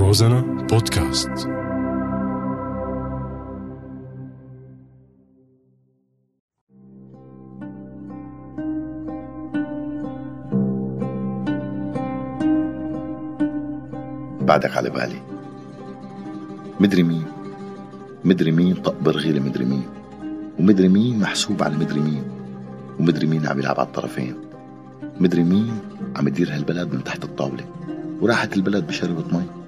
روزانا بودكاست. بعدك على بالي مدري مين. مدري مين طق برغي مدري مين. ومدري مين محسوب على مدري مين. ومدري مين عم يلعب على الطرفين. مدري مين عم يدير هالبلد من تحت الطاولة. وراحت البلد بشربة مي.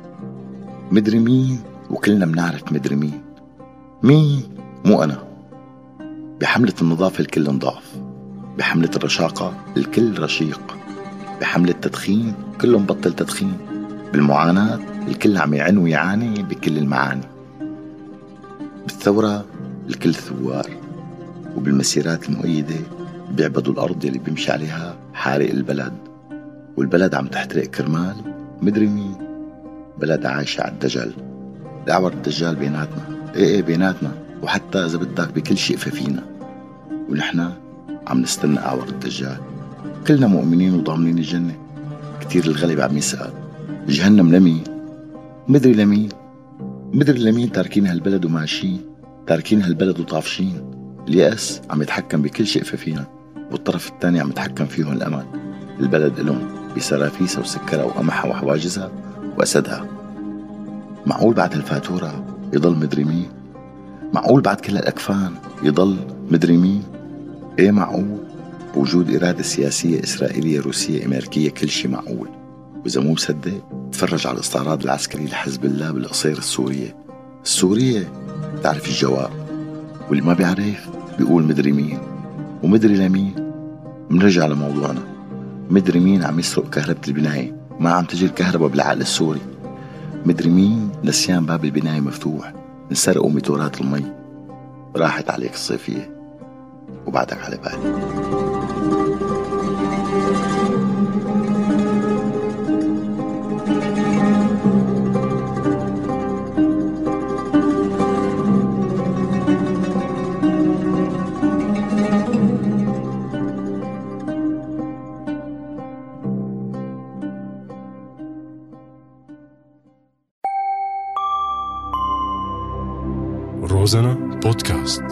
مدري مين وكلنا بنعرف مدري مين. مين؟ مو أنا. بحملة النظافة الكل انضاف بحملة الرشاقة الكل رشيق. بحملة التدخين كله مبطل تدخين. بالمعاناة الكل عم يعن ويعاني بكل المعاني. بالثورة الكل ثوار. وبالمسيرات المؤيدة بيعبدوا الأرض اللي بيمشي عليها حارق البلد. والبلد عم تحترق كرمال مدري مين. بلد عايشة على الدجل دعوة الدجال بيناتنا. إيه إيه بيناتنا. وحتى إذا بدك بكل شيء ففينا. ونحن عم نستنى أعور الدجال. كلنا مؤمنين وضامنين الجنة. كتير الغلب عم يسأل. جهنم لمين؟ مدري لمين؟ مدري لمين تاركين هالبلد وماشيين؟ تاركين هالبلد وطافشين؟ اليأس عم يتحكم بكل شيء فينا والطرف الثاني عم يتحكم فيهم الأمل. البلد إلهم بسرافيسها وسكرها وقمحها وحواجزها. وأسدها. معقول بعد هالفاتورة يضل مدري مين؟ معقول بعد كل هالأكفان يضل مدري مين؟ إيه معقول؟ بوجود إرادة سياسية إسرائيلية روسية أمريكية كل شيء معقول. وإذا مو مصدق تفرج على الاستعراض العسكري لحزب الله بالقصير السورية. السورية تعرف الجواب. واللي ما بيعرف بيقول مدري مين. ومدري لمين؟ منرجع لموضوعنا. مدري مين عم يسرق كهربة البناية. ما عم تجي الكهرباء بالعقل السوري. مدري مين؟ نسيان باب البناية مفتوح. انسرقوا ميتورات المي. راحت عليك الصيفية. وبعدك على بالي. روزانا بودكاست